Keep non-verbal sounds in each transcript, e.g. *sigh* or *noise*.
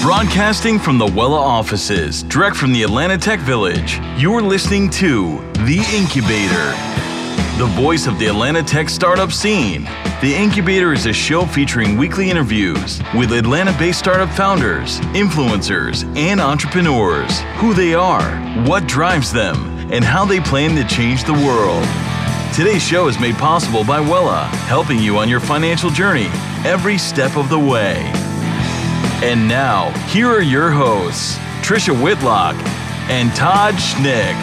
Broadcasting from the Wela offices, direct from the Atlanta Tech Village, you're listening to The Incubator, the voice of the Atlanta Tech startup scene. The Incubator is a show featuring weekly interviews with Atlanta based startup founders, influencers, and entrepreneurs. Who they are, what drives them, and how they plan to change the world. Today's show is made possible by Wela, helping you on your financial journey every step of the way. And now, here are your hosts, Trisha Whitlock and Todd Schnick.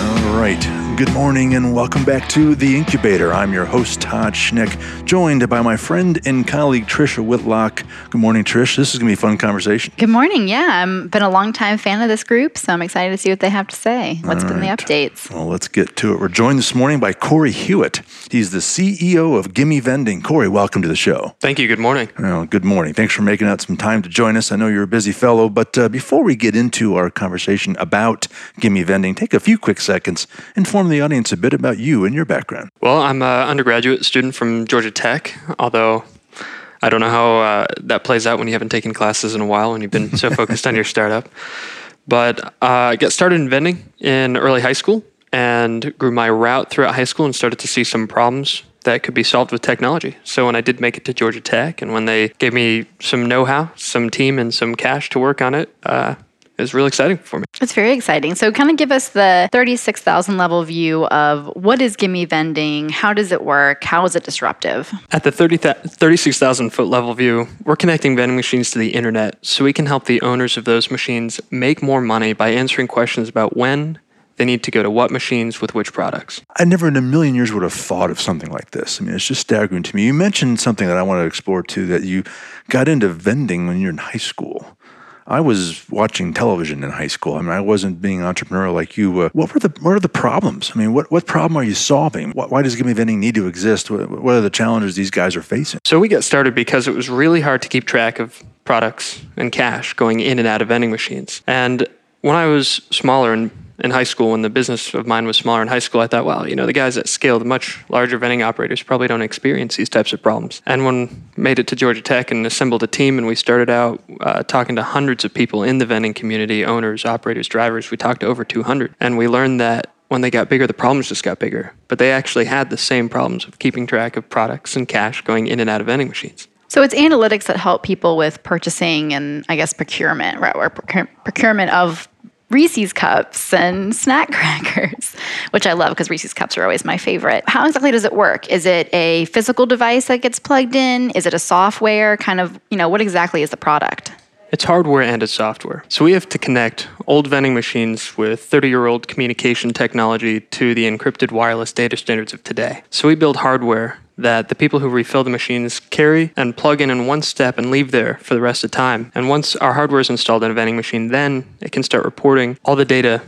All right. Good morning and welcome back to The Incubator. I'm your host, Todd Schnick, joined by my friend and colleague, Trisha Whitlock. Good morning, Trish. This is going to be a fun conversation. Good morning. Yeah, I've been a long time fan of this group, so I'm excited to see what they have to say. What's All been right. the updates? Well, let's get to it. We're joined this morning by Cory Hewett. He's the CEO of Gimme Vending. Cory, welcome to the show. Thank you. Good morning. Well, good morning. Thanks for making out some time to join us. I know you're a busy fellow, but uh, before we get into our conversation about Gimme Vending, take a few quick seconds, the audience a bit about you and your background. Well, I'm an undergraduate student from Georgia Tech, although I don't know how uh, that plays out when you haven't taken classes in a while and you've been so *laughs* focused on your startup. But uh, I got started in vending in early high school and grew my route throughout high school and started to see some problems that could be solved with technology. So when I did make it to Georgia Tech and when they gave me some know how, some team, and some cash to work on it, uh, is really exciting for me. It's very exciting. So, kind of give us the 36,000 level view of what is Gimme Vending? How does it work? How is it disruptive? At the 30, 36,000 foot level view, we're connecting vending machines to the internet so we can help the owners of those machines make more money by answering questions about when they need to go to what machines with which products. I never in a million years would have thought of something like this. I mean, it's just staggering to me. You mentioned something that I want to explore too that you got into vending when you're in high school. I was watching television in high school. I mean, I wasn't being entrepreneurial like you. Uh, what were the what are the problems? I mean, what what problem are you solving? Why, does Gimme Vending need to exist? What, what are the challenges these guys are facing? So we got started because it was really hard to keep track of products and cash going in and out of vending machines. And when I was smaller and in high school when the business of mine was smaller in high school, I thought, well, you know, the guys that scale, the much larger vending operators probably don't experience these types of problems. And when made it to Georgia Tech and assembled a team, and we started out uh, talking to hundreds of people in the vending community, owners, operators, drivers. We talked to over 200, and we learned that when they got bigger, the problems just got bigger. But they actually had the same problems of keeping track of products and cash going in and out of vending machines. So it's analytics that help people with purchasing and I guess procurement, right? Or procurement of Reese's cups and snack *laughs* crackers, which I love because Reese's cups are always my favorite. How exactly does it work? Is it a physical device that gets plugged in? Is it a software? Kind of, you know, what exactly is the product? It's hardware and it's software. So we have to connect old vending machines with 30 year old communication technology to the encrypted wireless data standards of today. So we build hardware that the people who refill the machines carry and plug in in one step and leave there for the rest of time. And once our hardware is installed in a vending machine, then it can start reporting all the data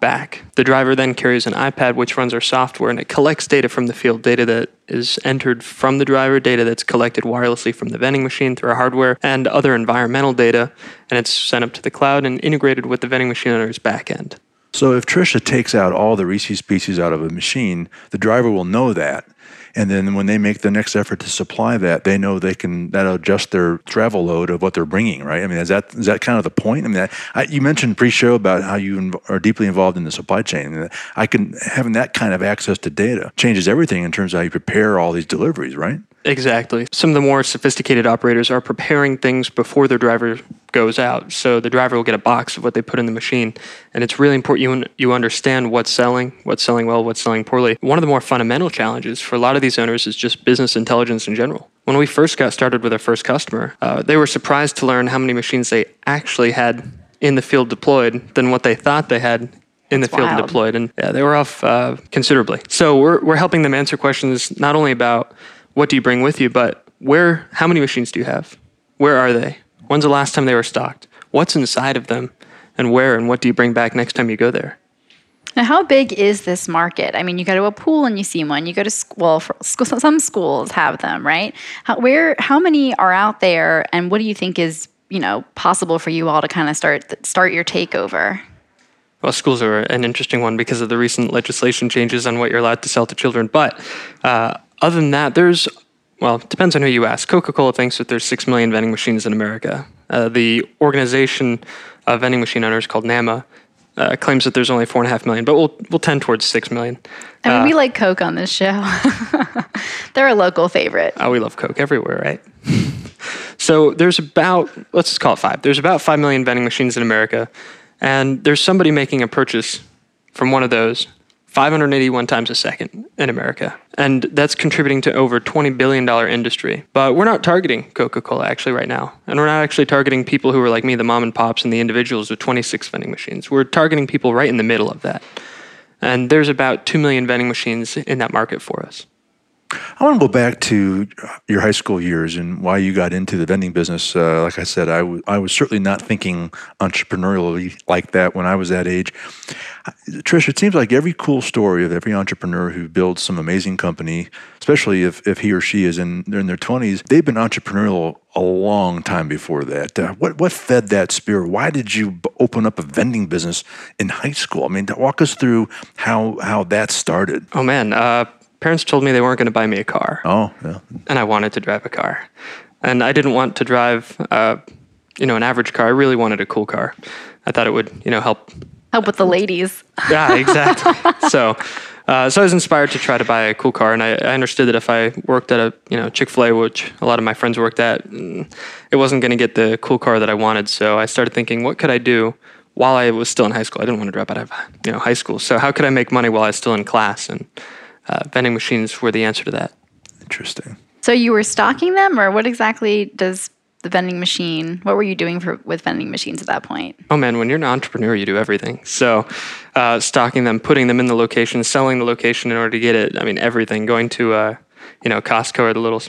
back. The driver then carries an iPad which runs our software and it collects data from the field, data that is entered from the driver, data that's collected wirelessly from the vending machine through our hardware, and other environmental data, and it's sent up to the cloud and integrated with the vending machine owner's backend. So if Trisha takes out all the Reese's pieces out of a machine, the driver will know that and then when they make the next effort to supply that, they know they can that'll adjust their travel load of what they're bringing, right? I mean, is that is that kind of the point? I mean, I, you mentioned pre-show about how you inv- are deeply involved in the supply chain. I can having that kind of access to data changes everything in terms of how you prepare all these deliveries, right? Exactly. Some of the more sophisticated operators are preparing things before their driver goes out. So the driver will get a box of what they put in the machine. And it's really important you, you understand what's selling, what's selling well, what's selling poorly. One of the more fundamental challenges for a lot of these owners is just business intelligence in general. When we first got started with our first customer, uh, they were surprised to learn how many machines they actually had in the field deployed than what they thought they had in the field wild. deployed. And yeah, they were off uh, considerably. So we're, we're helping them answer questions not only about what do you bring with you, but where, how many machines do you have? Where are they? When's the last time they were stocked? What's inside of them? And where and what do you bring back next time you go there? Now, how big is this market? I mean, you go to a pool and you see one. You go to *laughs* school. Some schools have them, right? How, where? How many are out there? And what do you think is you know possible for you all to kind of start start your takeover? Well, schools are an interesting one because of the recent legislation changes on what you're allowed to sell to children. But uh, other than that, there's well, it depends on who you ask. Coca Cola thinks that there's 6 million vending machines in America. Uh, the organization of vending machine owners called NAMA uh, claims that there's only 4.5 million, but we'll, we'll tend towards 6 million. I mean, we like Coke on this show. *laughs* They're a local favorite. Oh, we love Coke everywhere, right? *laughs* so there's about, let's just call it five. There's about 5 million vending machines in America. And there's somebody making a purchase from one of those 581 times a second in America. And that's contributing to over $20 billion industry. But we're not targeting Coca Cola actually right now. And we're not actually targeting people who are like me, the mom and pops, and the individuals with 26 vending machines. We're targeting people right in the middle of that. And there's about 2 million vending machines in that market for us. I want to go back to your high school years and why you got into the vending business. Uh, like I said, I, w- I was certainly not thinking entrepreneurially like that when I was that age. Trish, it seems like every cool story of every entrepreneur who builds some amazing company, especially if, if he or she is in, in their 20s, they've been entrepreneurial a long time before that. Uh, what, what fed that spirit? Why did you open up a vending business in high school? I mean, walk us through how, how that started. Oh, man. Uh, parents told me they weren't going to buy me a car. Oh, yeah. And I wanted to drive a car. And I didn't want to drive, uh, you know, an average car. I really wanted a cool car. I thought it would, you know, help. Help with the ladies. Yeah, exactly. *laughs* so, uh, so I was inspired to try to buy a cool car, and I, I understood that if I worked at a, you know, Chick Fil A, which a lot of my friends worked at, mm, it wasn't going to get the cool car that I wanted. So I started thinking, what could I do while I was still in high school? I didn't want to drop out of, you know, high school. So how could I make money while I was still in class? And uh, vending machines were the answer to that. Interesting. So you were stocking them, or what exactly does the vending machine? What were you doing for with vending machines at that point? Oh man, when you're an entrepreneur, you do everything. So, uh, stocking them, putting them in the location, selling the location in order to get it. I mean, everything. Going to, uh, you know, Costco or the little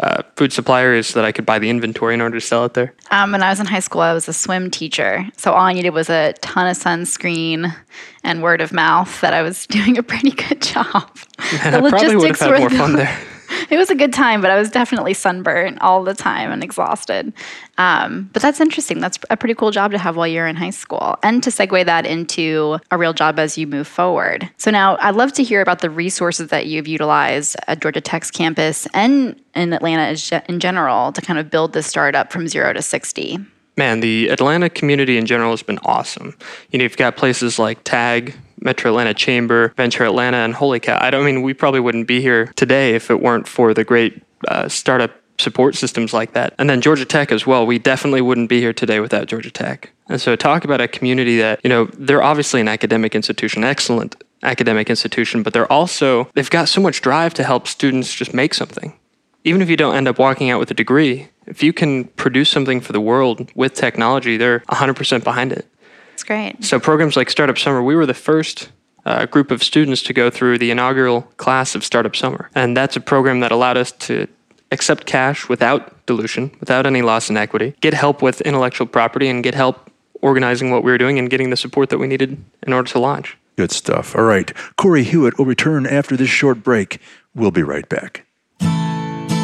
uh, food suppliers so that I could buy the inventory in order to sell it there. Um, when I was in high school, I was a swim teacher. So all I needed was a ton of sunscreen and word of mouth that I was *laughs* doing a pretty good job. *laughs* And I probably would have had more fun there. *laughs* *laughs* it was a good time, but I was definitely sunburnt all the time and exhausted. Um, but that's interesting. That's a pretty cool job to have while you're in high school and to segue that into a real job as you move forward. So now I'd love to hear about the resources that you've utilized at Georgia Tech's campus and in Atlanta in general to kind of build this startup from zero to 60. Man, the Atlanta community in general has been awesome. You know, you've got places like TAG, Metro Atlanta Chamber, Venture Atlanta, and Holy Cow. I don't mean we probably wouldn't be here today if it weren't for the great uh, startup support systems like that. And then Georgia Tech as well. We definitely wouldn't be here today without Georgia Tech. And so talk about a community that, you know, they're obviously an academic institution, excellent academic institution, but they're also they've got so much drive to help students just make something. Even if you don't end up walking out with a degree, if you can produce something for the world with technology, they're 100% behind it. That's great. So programs like Startup Summer, we were the first uh, group of students to go through the inaugural class of Startup Summer. And that's a program that allowed us to accept cash without dilution, without any loss in equity, get help with intellectual property, and get help organizing what we were doing and getting the support that we needed in order to launch. Good stuff. All right. Cory Hewett will return after this short break. We'll be right back.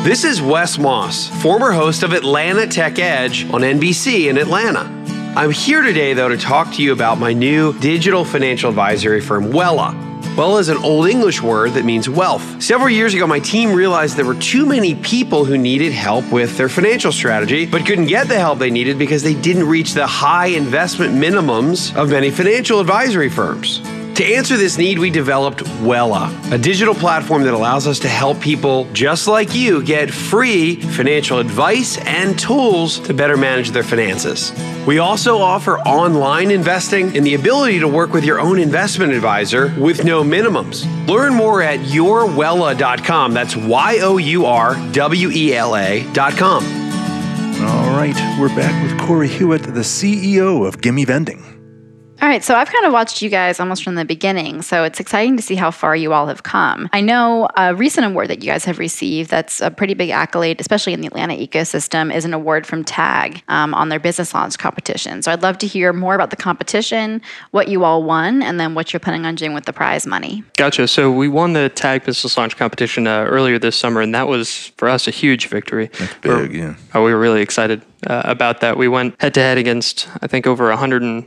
This is Wes Moss, former host of Atlanta Tech Edge on NBC in Atlanta. I'm here today, though, to talk to you about my new digital financial advisory firm, Wela. Wela is an Old English word that means wealth. Several years ago, my team realized there were too many people who needed help with their financial strategy, but couldn't get the help they needed because they didn't reach the high investment minimums of many financial advisory firms. To answer this need, we developed Wela, a digital platform that allows us to help people just like you get free financial advice and tools to better manage their finances. We also offer online investing and the ability to work with your own investment advisor with no minimums. Learn more at yourwela.com. That's Y O U R W E L A.com. All right, we're back with Cory Hewett, the CEO of Gimme Vending. All right, so I've kind of watched you guys almost from the beginning, so it's exciting to see how far you all have come. I know a recent award that you guys have received that's a pretty big accolade, especially in the Atlanta ecosystem, is an award from TAG um, on their business launch competition. So I'd love to hear more about the competition, what you all won, and then what you're planning on doing with the prize money. Gotcha. So we won the TAG business launch competition uh, earlier this summer, and that was for us a huge victory. That's big, we're, yeah. Oh, we were really excited uh, about that. We went head to head against, I think, over 100.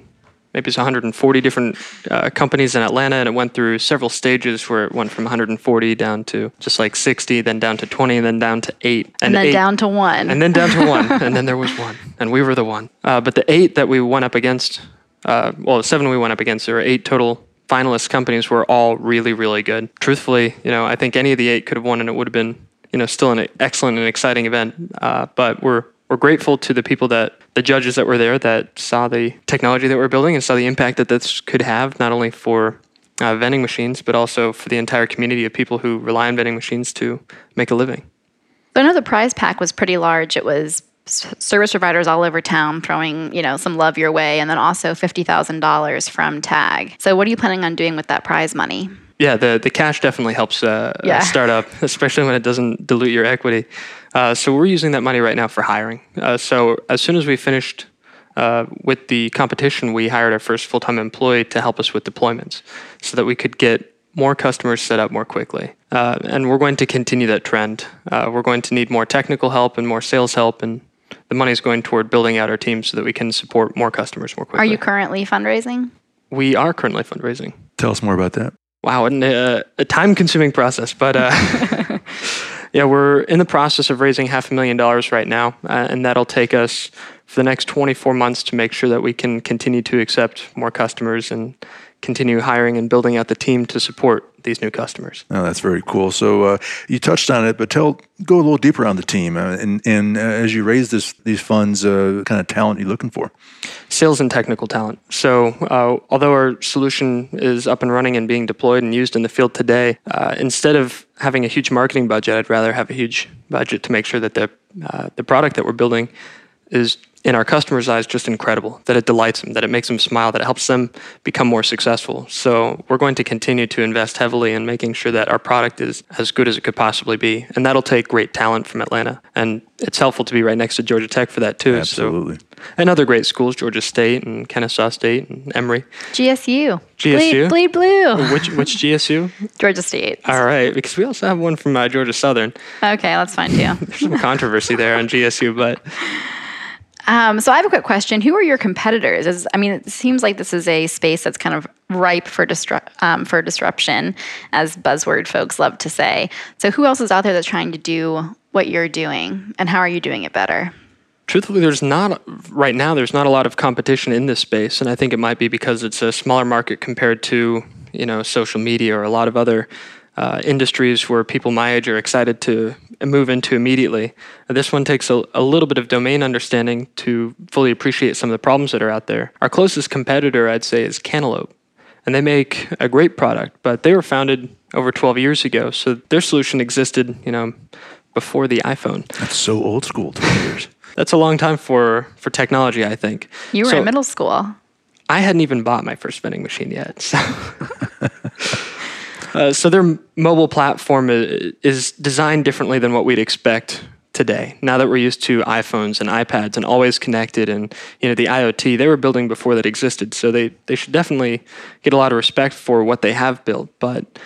Maybe it's 140 different uh, companies in Atlanta, and it went through several stages where it went from 140 down to just like 60, then down to 20, and then down to eight, and, then eight, down to one, and then down to one, *laughs* and then there was one, and we were the one. Uh, but the eight that we went up against, uh, well, the seven we went up against, there were eight total finalist companies were all really, really good. Truthfully, you know, I think any of the eight could have won, and it would have been, you know, still an excellent and exciting event. Uh, but we're we're grateful to the people that the judges that were there that saw the technology that we're building and saw the impact that this could have not only for uh, vending machines but also for the entire community of people who rely on vending machines to make a living. So I know the prize pack was pretty large. It was service providers all over town throwing you know some love your way and then also $50000 from tag so what are you planning on doing with that prize money yeah, the, the cash definitely helps uh, yeah. a startup, *laughs* especially when it doesn't dilute your equity. Uh, so we're using that money right now for hiring. Uh, so as soon as we finished uh, with the competition, we hired our first full time employee to help us with deployments so that we could get more customers set up more quickly. Uh, and we're going to continue that trend. Uh, we're going to need more technical help and more sales help and the money is going toward building out our team so that we can support more customers more quickly. Are you currently fundraising? We are currently fundraising. Tell us more about that. Wow, and, uh, a time consuming process, but uh, *laughs* yeah, we're in the process of raising half a million dollars right now, uh, and that'll take us for the next 24 months to make sure that we can continue to accept more customers and continue hiring and building out the team to support these new customers. Oh, that's very cool. So uh, you touched on it, but tell go a little deeper on the team uh, and, and uh, as you raise this these funds, uh, kind of talent you're looking for. Sales and technical talent. So uh, although our solution is up and running and being deployed and used in the field today, uh, instead of having a huge marketing budget, I'd rather have a huge budget to make sure that the the product that we're building is in our customers' eyes just incredible, that it delights them, that it makes them smile, that it helps them become more successful. So we're going to continue to invest heavily in making sure that our product is as good as it could possibly be. And that'll take great talent from Atlanta. And it's helpful to be right next to Georgia Tech for that too. Absolutely. So, and other great schools, Georgia State and Kennesaw State and Emory. GSU. GSU. Bleed, bleed blue. Which which GSU? *laughs* Georgia State. All right, because we also have one from uh, Georgia Southern. Okay, that's fine too. There's some controversy there on GSU, but *laughs* um, so I have a quick question. Who are your competitors? As, I mean, it seems like this is a space that's kind of ripe for distru- um, for disruption, as buzzword folks love to say. So who else is out there that's trying to do what you're doing, and how are you doing it better? Truthfully, there's not right now. There's not a lot of competition in this space, and I think it might be because it's a smaller market compared to you know social media or a lot of other uh, industries where people my age are excited to move into immediately. This one takes a, a, little bit of domain understanding to fully appreciate some of the problems that are out there. Our closest competitor, I'd say, is Cantaloupe. And they make a great product, but they were founded over 12 years ago. So their solution existed, you know, before the iPhone. That's so old school, 12 *laughs* years. That's a long time for, for technology, I think. You were so in middle school. I hadn't even bought my first vending machine yet. So. *laughs* Uh, so their mobile platform is designed differently than what we'd expect today. Now that we're used to iPhones and iPads and always connected, and you know the IoT they were building before that existed, so they they should definitely get a lot of respect for what they have built. But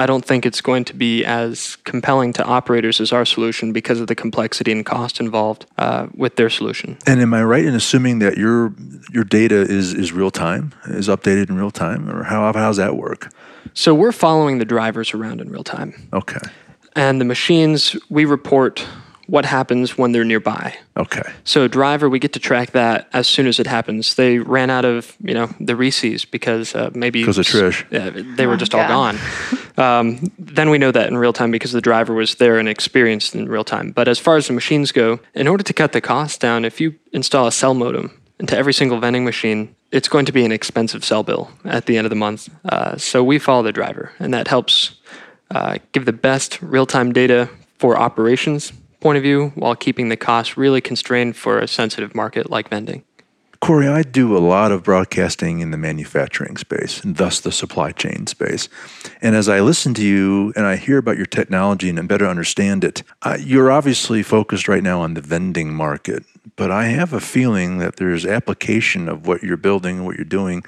I don't think it's going to be as compelling to operators as our solution because of the complexity and cost involved uh, with their solution. And am I right in assuming that your your data is is real time, is updated in real time, or how how does that work? So we're following the drivers around in real time. Okay. And the machines, we report what happens when they're nearby. Okay. So driver, we get to track that as soon as it happens. They ran out of, you know, the Reese's because uh, maybe because of Trish. Yeah, they were oh, just God. all gone. *laughs* Um, then we know that in real time because the driver was there and experienced in real time. But as far as the machines go, in order to cut the cost down, if you install a cell modem into every single vending machine, it's going to be an expensive cell bill at the end of the month. Uh, so we follow the driver, and that helps uh, give the best real time data for operations point of view while keeping the cost really constrained for a sensitive market like vending. Cory, I do a lot of broadcasting in the manufacturing space and thus the supply chain space. And as I listen to you and I hear about your technology and better understand it, uh, you're obviously focused right now on the vending market but I have a feeling that there's application of what you're building, what you're doing,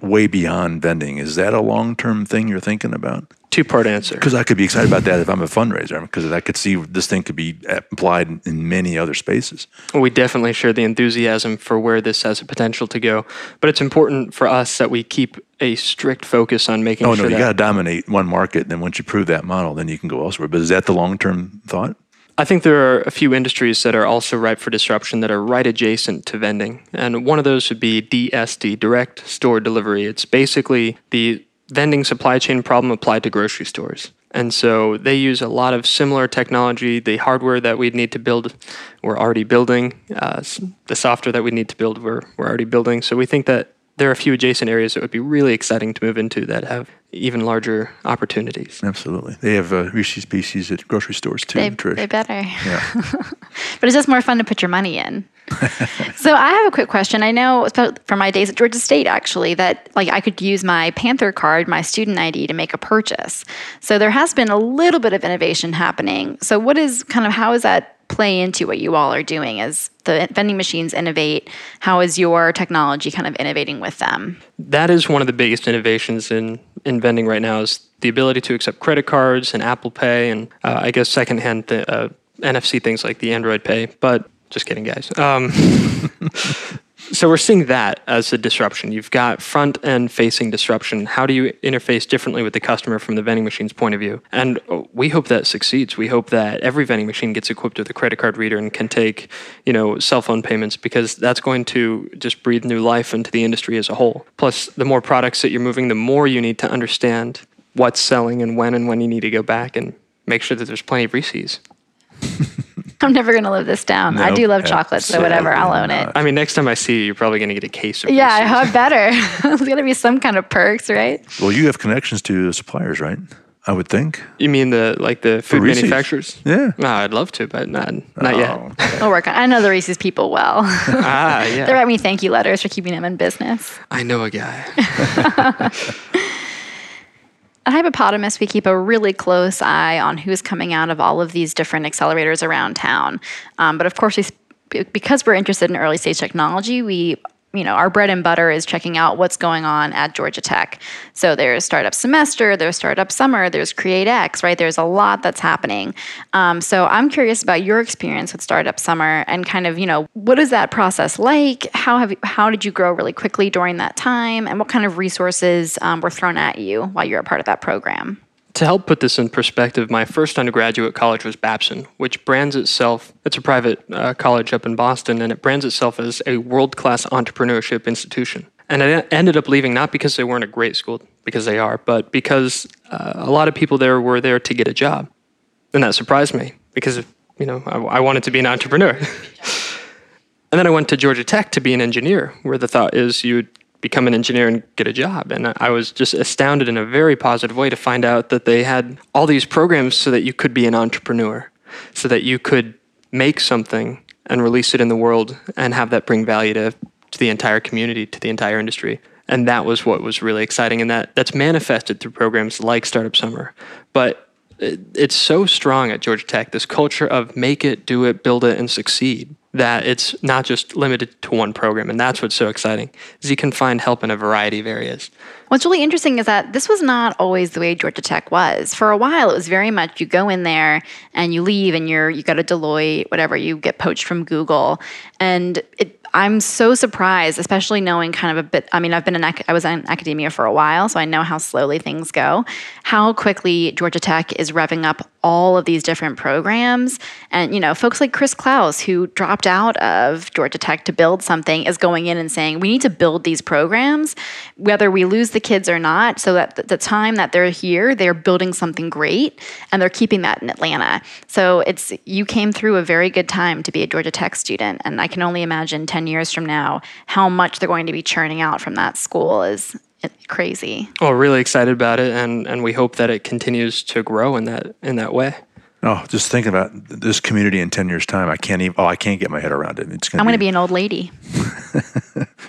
way beyond vending. Is that a long term thing you're thinking about? Two part answer. Because I could be excited about that if I'm a fundraiser, because I could see this thing could be applied in many other spaces. We definitely share the enthusiasm for where this has a potential to go, but it's important for us that we keep a strict focus on making Oh sure no, you got to dominate one market. Then once you prove that model, then you can go elsewhere. But is that the long term thought? I think there are a few industries that are also ripe for disruption that are right adjacent to vending. And one of those would be DSD, direct store delivery. It's basically the vending supply chain problem applied to grocery stores. And so they use a lot of similar technology. The hardware that we'd need to build, we're already building. Uh, the software that we need to build, we're, we're already building. So we think that there are a few adjacent areas that would be really exciting to move into that have even larger opportunities. Absolutely. They have uh, Reese's Pieces at grocery stores too. They, Trish. they better. Yeah. *laughs* but it's just more fun to put your money in. *laughs* so I have a quick question. I know from my days at Georgia State, actually, that like I could use my Panther card, my student ID, to make a purchase. So there has been a little bit of innovation happening. So what is kind of how is that play into what you all are doing as the vending machines innovate? How is your technology kind of innovating with them? that is one of the biggest innovations in, in vending right now is the ability to accept credit cards and Apple Pay and uh, I guess secondhand th- uh, NFC things like the Android Pay. But just kidding, guys. Um, *laughs* so we're seeing that as a disruption. You've got front end facing disruption. How do you interface differently with the customer from the vending machine's point of view? And uh, we hope that succeeds. We hope that every vending machine gets equipped with a credit card reader and can take, you know, cell phone payments because that's going to just breathe new life into the industry as a whole. Plus, the more products that you're moving, the more you need to understand what's selling and when and when you need to go back and make sure that there's plenty of Reese's. *laughs* *laughs* I'm never going to live this down. I do love chocolate, so whatever, I'll own it. I mean, next time I see you, you're probably going to get a case of Yeah, I Reese's. hope better. *laughs* There's going to be some kind of perks, right? Well, you have connections to suppliers, right? I would think. You mean the like the food Reese's. manufacturers? Yeah. No, I'd love to, but not not yet. Oh, *laughs* We'll work on. I know the Reese's people well. Ah, they yeah. write me thank you letters for keeping them in business. I know a guy. At Hypepotamus, we keep a really close eye on who's coming out of all of these different accelerators around town. Um, but of course, we, because we're interested in early stage technology, we you know, our bread and butter is checking out what's going on at Georgia Tech. So there's startup semester, there's startup summer, there's Create X, right? There's a lot that's happening. Um, so I'm curious about your experience with startup summer and kind of, you know, what is that process like? How have you, how did you grow really quickly during that time, and what kind of resources um, were thrown at you while you were a part of that program? To help put this in perspective, my first undergraduate college was Babson, which brands itself, it's a private uh, college up in Boston, and it brands itself as a world class entrepreneurship institution. And I ended up leaving not because they weren't a great school, because they are, but because uh, a lot of people there were there to get a job. And that surprised me because, you know, I, I wanted to be an entrepreneur. *laughs* and then I went to Georgia Tech to be an engineer, where the thought is you'd become an engineer and get a job. And I was just astounded in a very positive way to find out that they had all these programs so that you could be an entrepreneur, so that you could make something and release it in the world and have that bring value to, to the entire community, to the entire industry. And that was what was really exciting. And that, that's manifested through programs like Startup Summer. But it, it's so strong at Georgia Tech, this culture of make it, do it, build it, and succeed that it's not just limited to one program and that's what's so exciting is you can find help in a variety of areas What's really interesting is that this was not always the way Georgia Tech was. For a while, it was very much you go in there and you leave, and you're you go to Deloitte, whatever. You get poached from Google, and it. I'm so surprised, especially knowing kind of a bit. I mean, I've been in I was in academia for a while, so I know how slowly things go. How quickly Georgia Tech is revving up all of these different programs, and you know, folks like Chris Klaus, who dropped out of Georgia Tech to build something, is going in and saying we need to build these programs, whether we lose the kids or not. So that the time that they're here, they're building something great, and they're keeping that in Atlanta. So it's you came through a very good time to be a Georgia Tech student, and I can only imagine ten years from now how much they're going to be churning out from that school is crazy. well really excited about it and, and we hope that it continues to grow in that in that way Oh, just thinking about this community in ten years' time, I can't even. Oh, I can't get my head around it. It's gonna I'm going to be an old lady. *laughs*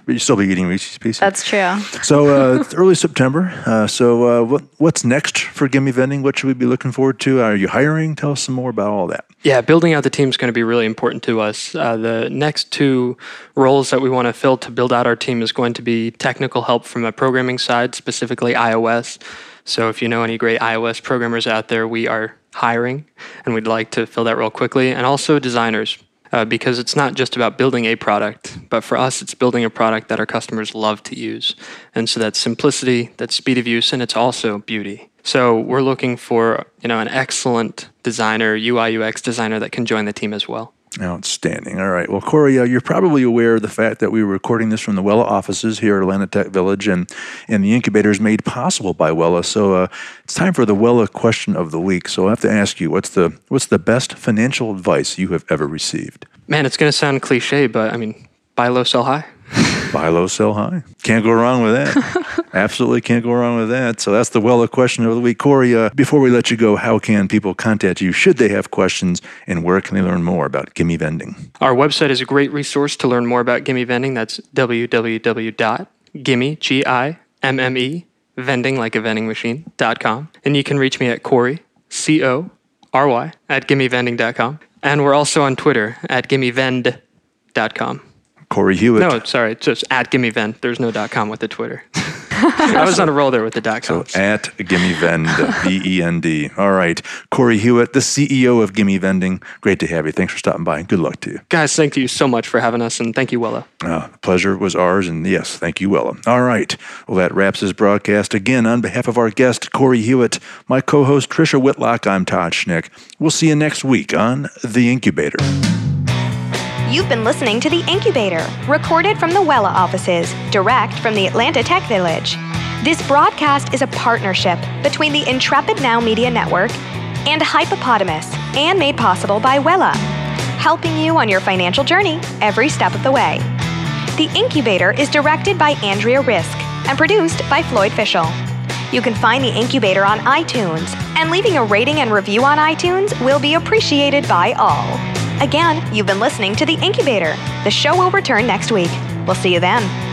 But you still be eating Reese's Pieces. That's true. so uh, it's early September. Uh, so uh, what what's next for Gimme Vending? What should we be looking forward to? Are you hiring? Tell us some more about all that. yeah building out the team is going to be really important to us uh, the next two roles that we want to fill to build out our team is going to be technical help from a programming side specifically ios So if you know any great iOS programmers out there, we are hiring and we'd like to fill that role quickly. And also designers, uh, because it's not just about building a product, but for us, it's building a product that our customers love to use. And so that's simplicity, that's speed of use, and it's also beauty. So we're looking for you know an excellent designer, UI UX designer that can join the team as well. Outstanding. All right. Well, Cory, uh, you're probably aware of the fact that we were recording this from the Wela offices here at Atlanta Tech Village, and, and the incubator is made possible by Wela. So uh, it's time for the Wela question of the week. So I have to ask you, what's the what's the best financial advice you have ever received? Man, it's going to sound cliche, but I mean, buy low, sell high. *laughs* Buy low, sell high. Can't go wrong with that. *laughs* Absolutely can't go wrong with that. So that's the Wela question of the week. Cory, uh, before we let you go, how can people contact you should they have questions and where can they learn more about Gimme Vending? Our website is a great resource to learn more about Gimme Vending. That's www.gimme, G-I-M-M-E, vending like a vending machine, dot com. And you can reach me at Cory, C-O-R-Y, at gimmevending.com. And we're also on Twitter at gimmevend.com. Cory Hewett. No, sorry, it's just at Gimme Vend. There's no dot com with the Twitter. *laughs* I was on a roll there with the dot com. So at Gimme Vend, V E N D. *laughs* All right. Cory Hewett, the CEO of Gimme Vending. Great to have you. Thanks for stopping by. Good luck to you. Guys, thank you so much for having us, and thank you, Wela. Uh, pleasure was ours, and yes, thank you, Wela. All right. Well, that wraps this broadcast. Again, on behalf of our guest, Cory Hewett, my co host, Trisha Whitlock, I'm Todd Schnick. We'll see you next week on The Incubator. You've been listening to The Incubator, recorded from the Wela offices, direct from the Atlanta Tech Village. This broadcast is a partnership between the Intrepid Now Media Network and Hypepotamus and made possible by Wela, helping you on your financial journey every step of the way. The Incubator is directed by Andrea Risk and produced by Floyd Fischel. You can find The Incubator on iTunes, and leaving a rating and review on iTunes will be appreciated by all. Again, you've been listening to The Incubator. The show will return next week. We'll see you then.